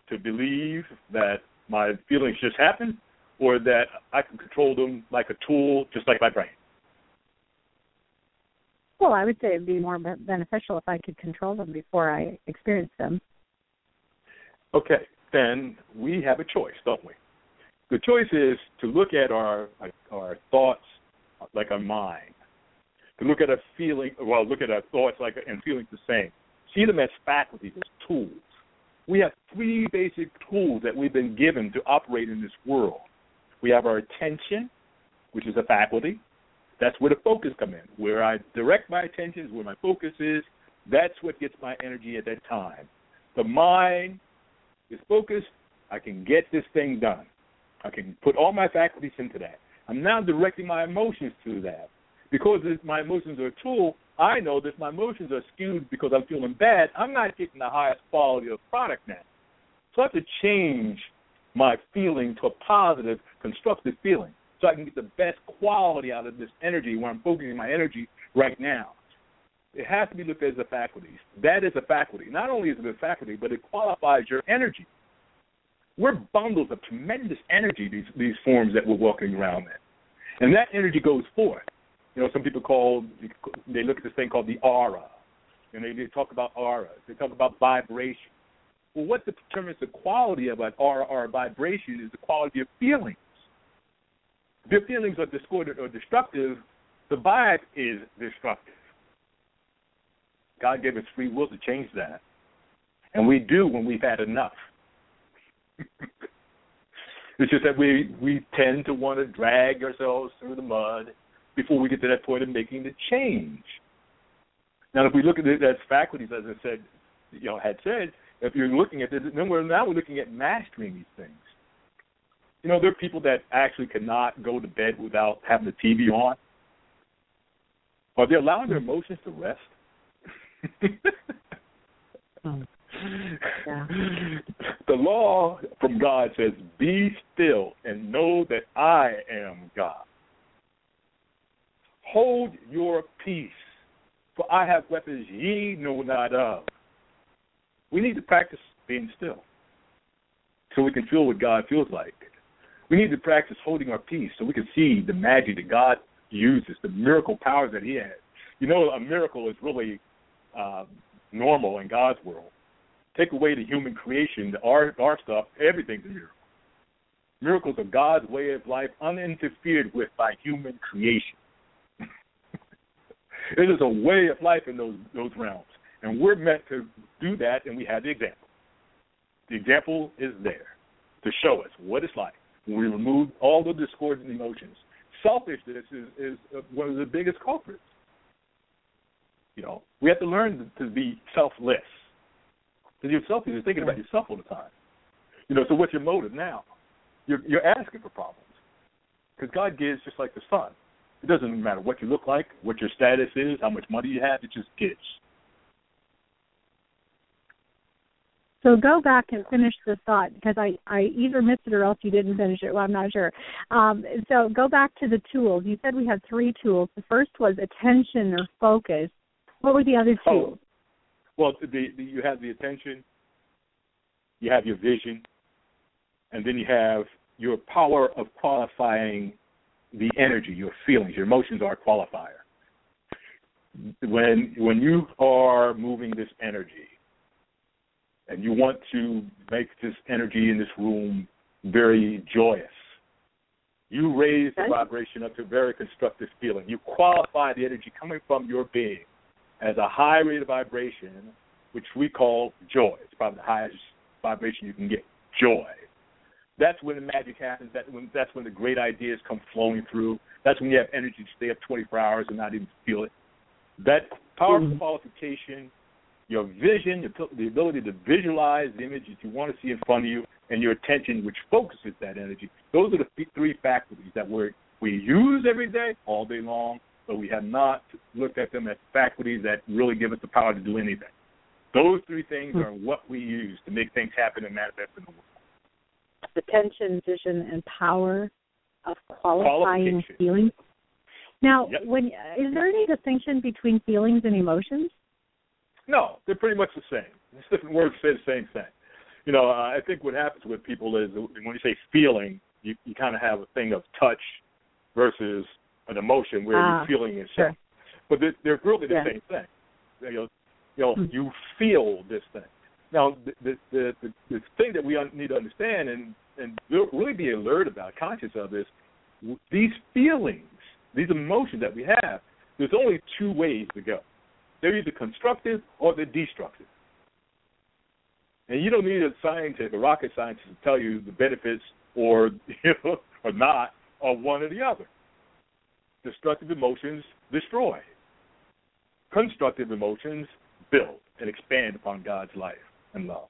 To believe that my feelings just happen, or that I can control them like a tool, just like my brain?
Well, I would say it'd be more beneficial if I could control them before I experience them.
Okay, then we have a choice, don't we? The choice is to look at our our thoughts like our mind, look at our feeling, well, look at our thoughts like and feelings the same. See them as faculties, as tools. We have three basic tools that we've been given to operate in this world. We have our attention, which is a faculty. That's where the focus come in. Where I direct my attention is where my focus is. That's what gets my energy at that time. The mind is focused. I can get this thing done. I can put all my faculties into that. I'm now directing my emotions to that. Because my emotions are a tool, I know that my emotions are skewed because I'm feeling bad, I'm not getting the highest quality of product now. So I have to change my feeling to a positive, constructive feeling so I can get the best quality out of this energy where I'm focusing my energy right now. It has to be looked at as a faculty. That is a faculty. Not only is it a faculty, but it qualifies your energy. We're bundles of tremendous energy, these, these forms that we're walking around in. And that energy goes forth. You know, some people call, they look at this thing called the aura. And they, they talk about auras. They talk about vibration. Well, what determines the quality of an aura or vibration is the quality of feelings. If your feelings are discordant or destructive, the vibe is destructive. God gave us free will to change that. And we do when we've had enough. it's just that we we tend to want to drag ourselves through the mud before we get to that point of making the change. Now, if we look at it as faculties, as I said, you know, had said, if you're looking at this, then we're now we're looking at mastering these things. You know, there are people that actually cannot go to bed without having the TV on. Are they allowing their emotions to rest?
Yeah. Hmm.
The law from God says, Be still and know that I am God. Hold your peace, For I have weapons ye know not of. We need to practice being still so we can feel what God feels like. We need to practice holding our peace so we can see the magic that God uses, the miracle powers that He has. You know, a miracle is really uh, normal in God's world. Take away the human creation, our our stuff, everything's a miracle. Miracles are God's way of life, uninterfered with by human creation. It is a way of life in those those realms, and we're meant to do that, and we have the example. The example is there to show us what it's like when we remove all the discordant emotions. Selfishness is, is one of the biggest culprits. You know, we have to learn to be selfless. Because you're selfish, you're thinking about yourself all the time. You know, so what's your motive now? You're, you're asking for problems. Because God gives just like the sun. It doesn't matter what you look like, what your status is, how much money you have, it just gives.
So go back and finish the thought because I, I either missed it or else you didn't finish it. Well, I'm not sure. Um, so go back to the tools. You said we had three tools. The first was attention or focus. What were the other two?
Oh, well, the, the, you have the attention, you have your vision, and then you have your power of qualifying the energy, your feelings, your emotions are a qualifier. When when you are moving this energy, and you want to make this energy in this room very joyous, you raise the vibration up to a very constructive feeling. You qualify the energy coming from your being as a high rate of vibration, which we call joy. It's probably the highest vibration you can get. Joy. That's when the magic happens. That when that's when the great ideas come flowing through. That's when you have energy to stay up 24 hours and not even feel it. That powerful mm-hmm. qualification, your vision, the ability to visualize the image that you want to see in front of you, and your attention, which focuses that energy. Those are the three faculties that we we use every day, all day long, but we have not looked at them as faculties that really give us the power to do anything. Those three things hmm. are what we use to make things happen and manifest in the world.
Attention, vision, and power of qualifying feelings. Now, yep. when is there any distinction between feelings and emotions?
No, they're pretty much the same. It's different words say the same thing. You know, uh, I think what happens with people is when you say feeling, you, you kind of have a thing of touch versus an emotion where you're ah, feeling yourself. Sure. But they're, they're really the yeah. same thing. You know, you know, mm-hmm. you feel this thing. Now, the the the, the, the thing that we need to understand and and really be alert about, conscious of, is these feelings, these emotions that we have. There's only two ways to go. They're either constructive or they're destructive. And you don't need a scientist, a rocket scientist, to tell you the benefits or you know, or not of one or the other. Destructive emotions destroy. Constructive emotions build and expand upon God's life and love.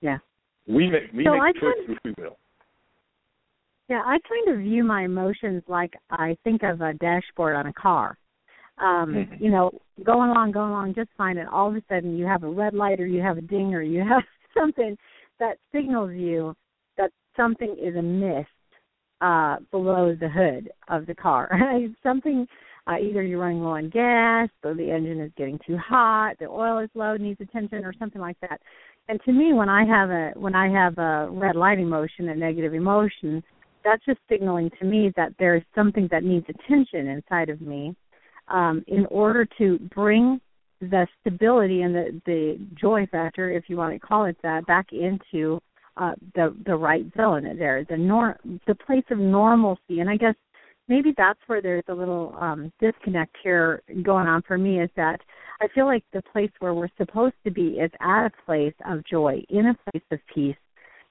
Yeah.
We make we
so
make
I
choices kind of, we will.
Yeah, I kind of view my emotions like I think of a dashboard on a car. Um, mm-hmm. you know, going along, going along just fine and all of a sudden you have a red light or you have a ding or you have something that signals you that something is amiss uh below the hood of the car. something uh, either you're running low on gas, or the engine is getting too hot, the oil is low, needs attention, or something like that. And to me, when I have a when I have a red light emotion, a negative emotion, that's just signaling to me that there is something that needs attention inside of me, um, in order to bring the stability and the the joy factor, if you want to call it that, back into uh, the the right zone there, the nor the place of normalcy. And I guess maybe that's where there's a little um, disconnect here going on for me is that I feel like the place where we're supposed to be is at a place of joy, in a place of peace.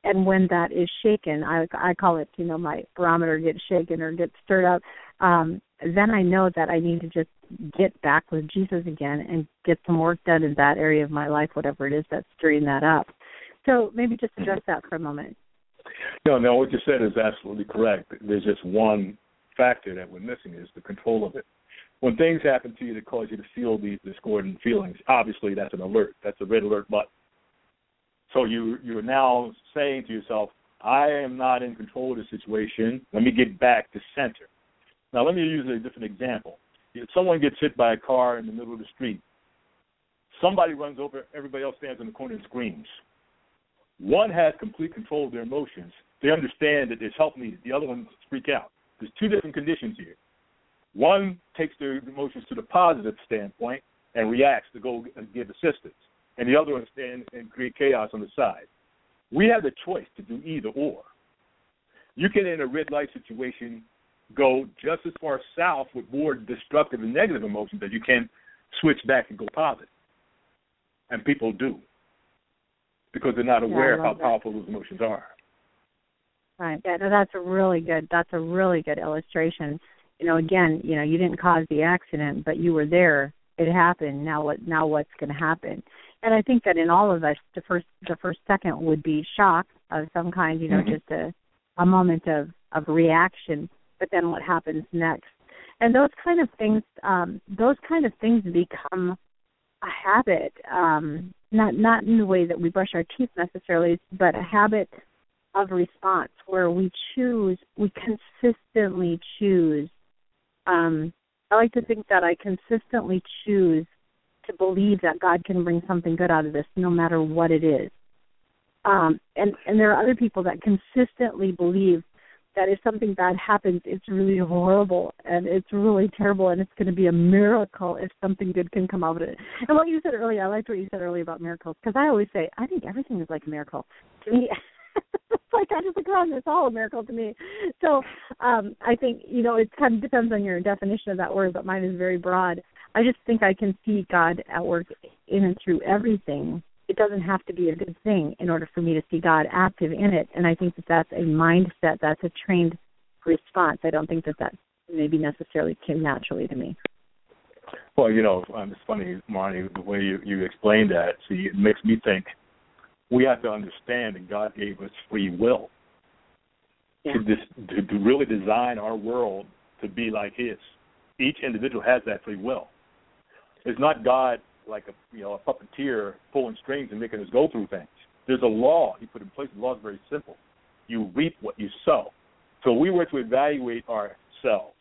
And when that is shaken, I, I call it, you know, my barometer gets shaken or gets stirred up. Um, then I know that I need to just get back with Jesus again and get some work done in that area of my life, whatever it is that's stirring that up. So maybe just address that for a moment.
No, no, what you said is absolutely correct. There's just one factor that we're missing is the control of it. When things happen to you that cause you to feel these discordant feelings, obviously that's an alert. That's a red alert button. So you you're now saying to yourself, I am not in control of the situation. Let me get back to center. Now let me use a different example. If someone gets hit by a car in the middle of the street, somebody runs over, everybody else stands in the corner and screams. One has complete control of their emotions. They understand that it's help needed. The other ones freak out. There's two different conditions here. One takes their emotions to the positive standpoint and reacts to go and give assistance, and the other one stand and create chaos on the side. We have the choice to do either or. You can, in a red light situation, go just as far south with more destructive and negative emotions as you can switch back and go positive. And people do because they're not aware
yeah,
of how
that.
powerful those emotions are.
Right. Yeah, no, that's a really good that's a really good illustration. You know, again, you know, you didn't cause the accident, but you were there. It happened. Now what now what's going to happen? And I think that in all of us the first the first second would be shock of some kind, you know,
mm-hmm.
just a a moment of of reaction, but then what happens next? And those kind of things um those kind of things become a habit um not not in the way that we brush our teeth necessarily, but a habit of response where we choose, we consistently choose. Um, I like to think that I consistently choose to believe that God can bring something good out of this, no matter what it is. Um, and and there are other people that consistently believe that if something bad happens, it's really horrible and it's really terrible, and it's going to be a miracle if something good can come out of it. And what you said earlier, I liked what you said earlier about miracles because I always say I think everything is like a miracle to me. it's like I just look around, it's all a miracle to me. So um I think you know it kind of depends on your definition of that word, but mine is very broad. I just think I can see God at work in and through everything it doesn't have to be a good thing in order for me to see God active in it. And I think that that's a mindset, that's a trained response. I don't think that that maybe necessarily came naturally to me.
Well, you know, um, it's funny, Marnie, the way you, you explained that. See, it makes me think we have to understand that God gave us free will
yeah.
to, dis, to, to really design our world to be like His. Each individual has that free will. It's not God like a you know a puppeteer pulling strings and making us go through things. There's a law he put in place. The law is very simple. You reap what you sow. So we were to evaluate ourselves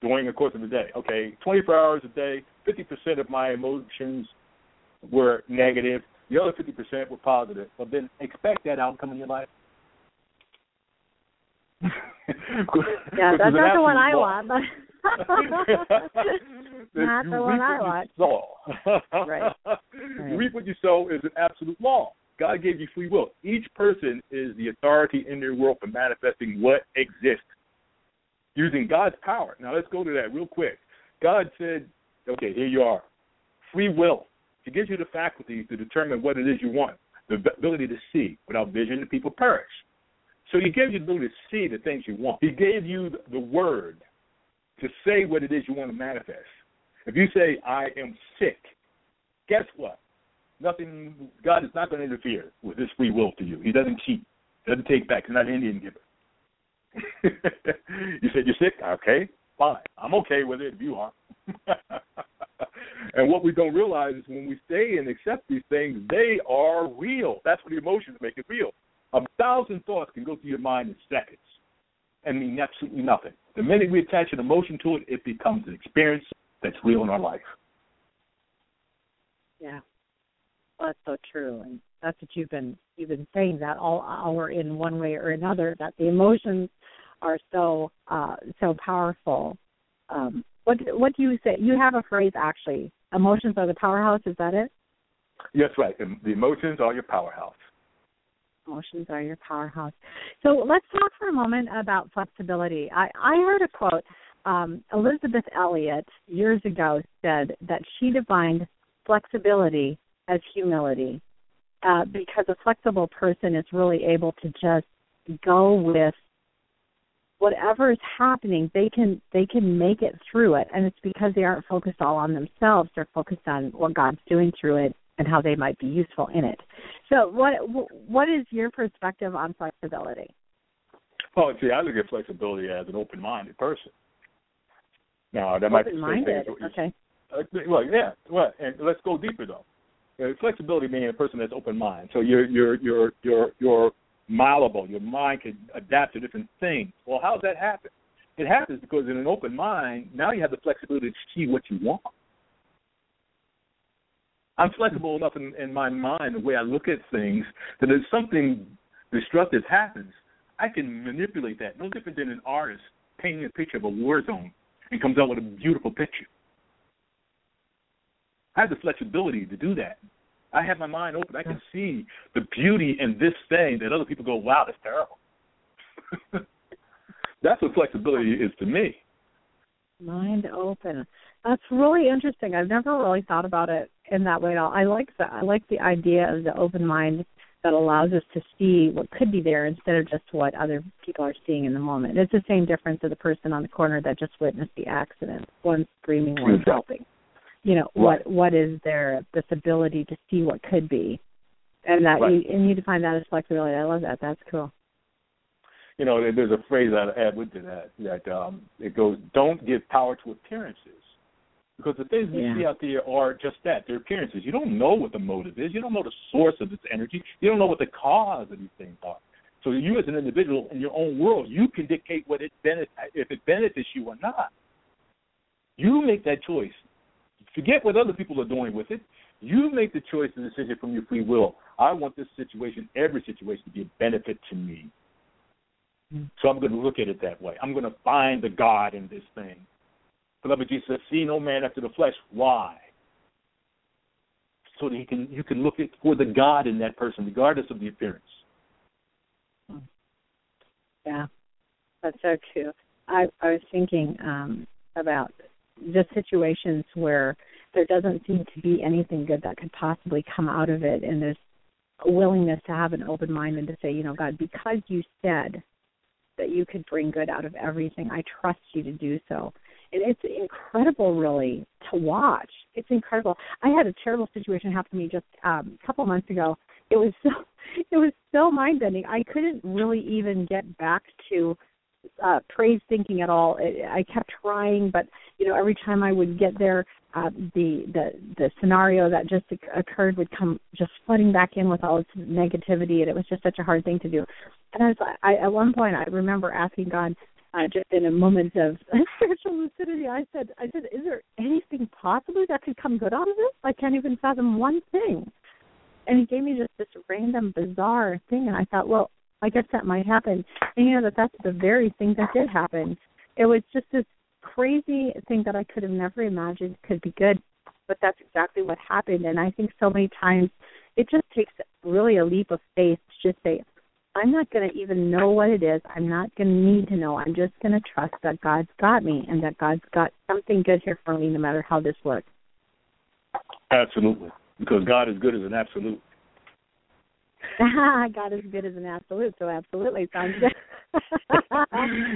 during the course of the day. Okay, 24 hours a day, 50% of my emotions were negative. The other 50% were positive. Well, then expect that outcome in your life.
yeah, that's not the one I want. But Not the one I watch. right. right.
Reap what you sow is an absolute law. God gave you free will. Each person is the authority in their world for manifesting what exists using God's power. Now let's go to that real quick. God said, okay, here you are. Free will. He gives you the faculty to determine what it is you want, the ability to see. Without vision, the people perish. So he gave you the ability to see the things you want. He gave you the word to say what it is you want to manifest. If you say, I am sick, guess what? Nothing, God is not going to interfere with his free will to you. He doesn't cheat, doesn't take back. He's not an Indian giver. you said, You're sick? Okay, fine. I'm okay with it if you are. and what we don't realize is when we stay and accept these things, they are real. That's what the emotions make it real. A thousand thoughts can go through your mind in seconds and mean absolutely nothing. The minute we attach an emotion to it, it becomes an experience that's real in our life.
Yeah, well, that's so true, and that's what you've been you've been saying that all hour in one way or another. That the emotions are so uh, so powerful. Um, what what do you say? You have a phrase actually. Emotions are the powerhouse. Is that it?
Yes, right. The emotions are your powerhouse.
Emotions are your powerhouse. So let's talk for a moment about flexibility. I, I heard a quote. Um, Elisabeth Elliot years ago said that she defined flexibility as humility uh, because a flexible person is really able to just go with whatever is happening they can they can make it through it and it's because they aren't focused all on themselves they're focused on what god's doing through it and how they might be useful in it. So, what what is your perspective on flexibility?
Well, see, I look at flexibility as an open-minded person. Now, that
open-minded. might be okay.
Uh, well, yeah. Well, and let's go deeper though. Uh, flexibility being a person that's open-minded. So you're you're you're you're you're malleable. Your mind can adapt to different things. Well, how's that happen? It happens because in an open mind, now you have the flexibility to see what you want. I'm flexible enough in, in my mind, the way I look at things, that if something destructive happens, I can manipulate that. No different than an artist painting a picture of a war zone and comes out with a beautiful picture. I have the flexibility to do that. I have my mind open. I can see the beauty in this thing that other people go, wow, that's terrible. that's what flexibility is to me.
Mind open. That's really interesting. I've never really thought about it in that way at all. I like that. I like the idea of the open mind that allows us to see what could be there instead of just what other people are seeing in the moment. It's the same difference of the person on the corner that just witnessed the accident. One screaming, one helping. You know
Right.
what what is there this ability to see what could be, and that
Right.
you and you define that as flexibility. I love that. That's cool.
You know, there's a phrase i'd add with to that that um, it goes, "Don't give power to appearances," because the things we see out there are just that. They're appearances. You don't know what the motive is. You don't know the source of its energy. You don't know what the cause of these things are. So you, as an individual in your own world, you can dictate what it benefit if it benefits you or not. You make that choice. Forget what other people are doing with it. You make the choice and decision from your free will. I want this situation, every situation, to be a benefit to me. So I'm going to look at it that way. I'm going to find the God in this thing. Beloved Jesus says, "See no man after the flesh." Why? So that he can you can look at for the God in that person, regardless of the appearance.
Yeah, that's so true. I I was thinking um about just situations where there doesn't seem to be anything good that could possibly come out of it, and there's a willingness to have an open mind and to say, you know, God, because you said that you could bring good out of everything, I trust you to do so. And it's incredible, really, to watch. It's incredible. I had a terrible situation happen to me just um, a couple months ago. It was so, it was so mind bending. I couldn't really even get back to uh praise thinking at all. I kept trying, but you know, every time I would get there, uh, the the the scenario that just occurred would come just flooding back in with all its negativity, and it was just such a hard thing to do. And I was, I at one point, I remember asking God, uh, just in a moment of spiritual lucidity, I said, I said, is there anything possibly that could come good out of this? I can't even fathom one thing. And he gave me just this random, bizarre thing, and I thought, well, I guess that might happen. And you know that that's the very thing that did happen. It was just this crazy thing that I could have never imagined could be good, but that's exactly what happened. And I think so many times it just takes really a leap of faith to just say, I'm not going to even know what it is. I'm not going to need to know. I'm just going to trust that God's got me and that God's got something good here for me, no matter how this looks.
Absolutely, because God is good as an absolute.
God is good as an absolute, so absolutely sounds good.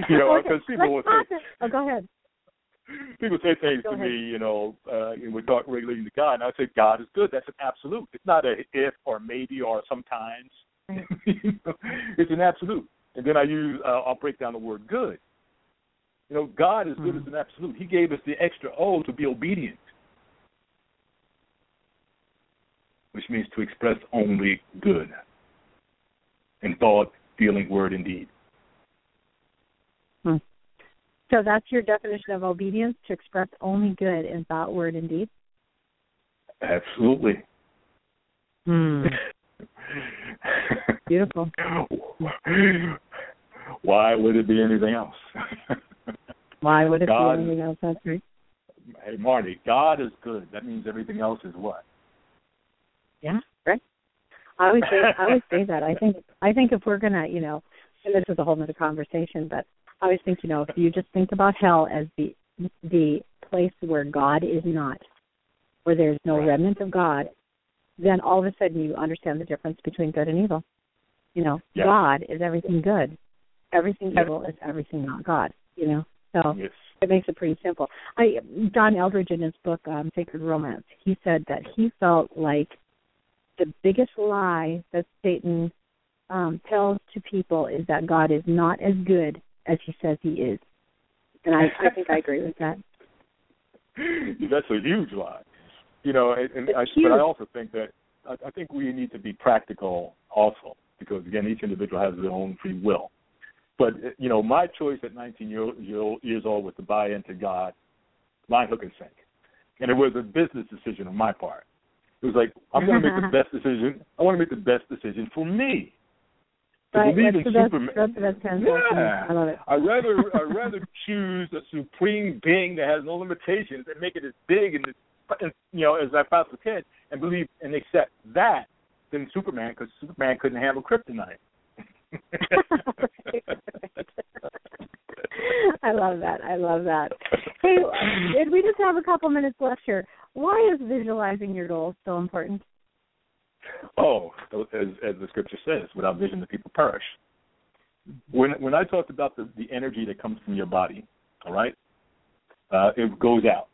You know,
Okay,
'cause people will say-
Oh, go ahead.
People say things
Go
to
ahead.
me, you know, uh, and we talk relating to God, and I say God is good. That's an absolute. It's not a if or maybe or sometimes.
Right.
You know, it's an absolute. And then I use, uh, I'll break down the word good. You know, God is good
Mhm.
as an absolute. He gave us the extra O to be obedient, which means to express only good in thought, feeling, word, and deed.
So that's your definition of obedience to express only good in thought, word, and deed.
Absolutely.
Hmm. Beautiful.
Why would it be anything else?
Why would it
God-
be anything else? That's right.
hey, Marnie, God is good. That means everything else is what?
Yeah. I always say I always say that. I think I think if we're gonna, you know, and this is a whole other conversation, but I always think, you know, if you just think about hell as the the place where God is not, where there's no
Right.
remnant of God, then all of a sudden you understand the difference between good and evil. You know,
Yeah.
God is everything good. Everything evil is everything not God. You know, so
Yes.
it makes it pretty simple. I John Eldredge in his book um, Sacred Romance, he said that he felt like the biggest lie that Satan um, tells to people is that God is not as good as he says he is, and I, I think I agree with that.
That's a huge lie. You know, and, and I,
huge.
but I also think that I, I think we need to be practical also because again, each individual has their own free will. But you know, my choice at 19 year, year, years old was to buy into God, line, hook, and sink, and it was a business decision on my part. It was like I'm going to make the best decision. I want to make the best decision for me. To
right,
believe
that's
in Superman.
that's the best translation.
Yeah.
I love it.
I'd rather I'd rather choose a supreme being that has no limitations and make it as big and as you know as I possibly can, and believe and accept that than Superman because Superman couldn't handle kryptonite.
I love that. I love that. Hey, did we just have a couple minutes left here? Why is visualizing your goals so important?
Oh, as, as the scripture says, without vision the people perish. When when I talked about the, the energy that comes from your body, all right, uh, it goes out.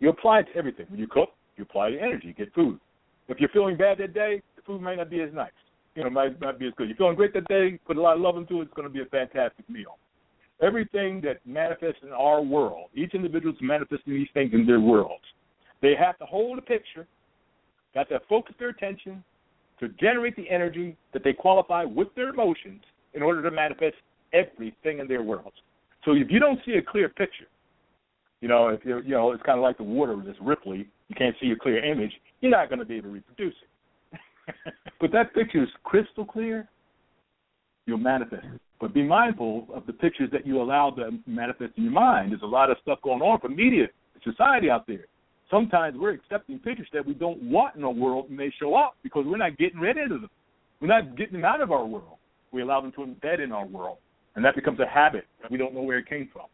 You apply it to everything. When you cook, you apply the energy, you get food. If you're feeling bad that day, the food might not be as nice. You know, might not be as good. You're feeling great that day, put a lot of love into it, it's going to be a fantastic meal. Everything that manifests in our world, each individual is manifesting these things in their world. They have to hold a picture, got to focus their attention to generate the energy that they qualify with their emotions in order to manifest everything in their worlds. So if you don't see a clear picture, you know, if you you know, it's kind of like the water that's ripply, you can't see a clear image, you're not going to be able to reproduce it. but that picture is crystal clear, you'll manifest it. But be mindful of the pictures that you allow to manifest in your mind. There's a lot of stuff going on from media, society out there. Sometimes we're accepting pictures that we don't want in our world, and they show up because we're not getting rid of them. We're not getting them out of our world. We allow them to embed in our world, and that becomes a habit that we don't know where it came from.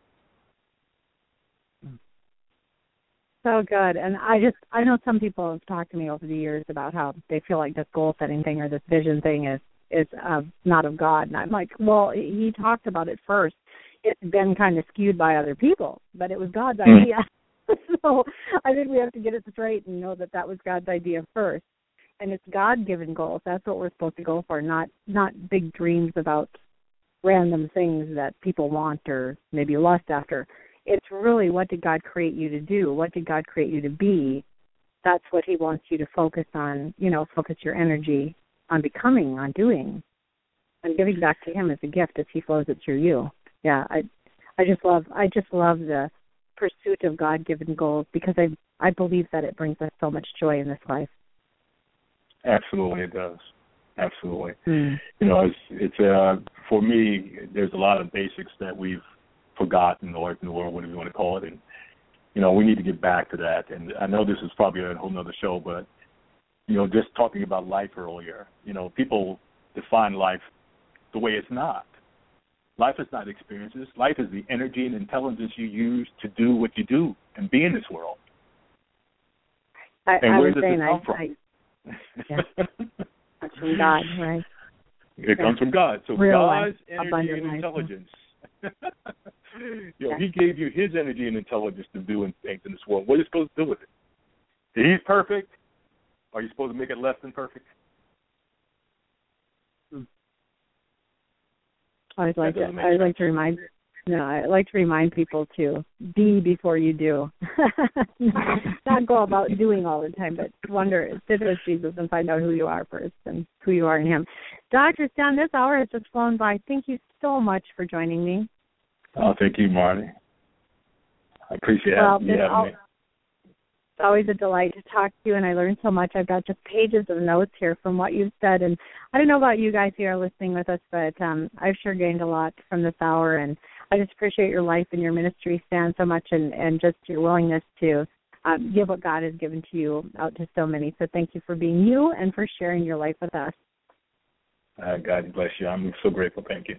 So good. And I just I know some people have talked to me over the years about how they feel like this goal setting thing or this vision thing is is uh, not of God. And I'm like, well, he talked about it first. It's been kind of skewed by other people, but it was God's
Mm.
idea. so I think we have to get it straight and know that that was God's idea first. And it's God-given goals. That's what we're supposed to go for, not not big dreams about random things that people want or maybe lust after. It's really what did God create you to do? What did God create you to be? That's what He wants you to focus on. You know, focus your energy on becoming, on doing, and giving back to Him as a gift as He flows it through you. Yeah, I, I just love, I just love the pursuit of God-given goals because I, I believe that it brings us so much joy in this life.
Absolutely, it does. Absolutely.
Mm.
You know, it's it's uh for me. There's a lot of basics that we've forgotten, or world, whatever you want to call it, and you know, we need to get back to that. And I know this is probably a whole nother show, but you know, just talking about life earlier, you know, people define life the way it's not. Life is not experiences. Life is the energy and intelligence you use to do what you do and be in this world.
I,
And
I
where does it come
I,
from?
I, that's from God, right?
It comes from God. So
Real
God's
life,
energy and
life.
intelligence. you know,
Yeah.
He gave you His energy and intelligence to do in- things in this world. What are you supposed to do with it? He's perfect. Are you supposed to make it less than perfect?
I always like to, I always like to remind no, I like to remind people to be before you do. Not go about doing all the time, but wonder, sit with Jesus and find out who you are first and who you are in Him. Dr. Stan, this hour has just flown by. Thank you so much for joining me.
Oh, thank you, Marnie. I appreciate
Well,
you
it's
having
al-
me.
It's always a delight to talk to you, and I learned so much. I've got just pages of notes here from what you've said, and I don't know about you guys here listening with us, but um, I've sure gained a lot from this hour, and I just appreciate your life and your ministry, Stan, so much, and and just your willingness to um, give what God has given to you out to so many. So thank you for being you and for sharing your life with us.
Uh, God bless you. I'm so grateful. Thank you.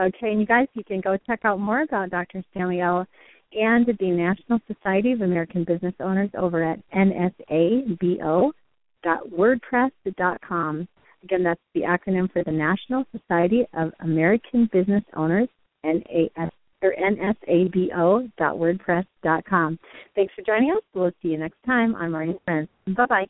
Okay, and you guys, you can go check out more about Dr. Stanley L. and the National Society of American Business Owners over at nsabo.wordpress.com. Again, that's the acronym for the National Society of American Business Owners, NAS or nsabo.wordpress.com. Thanks for joining us. We'll see you next time on Marnie's Friends. Bye bye.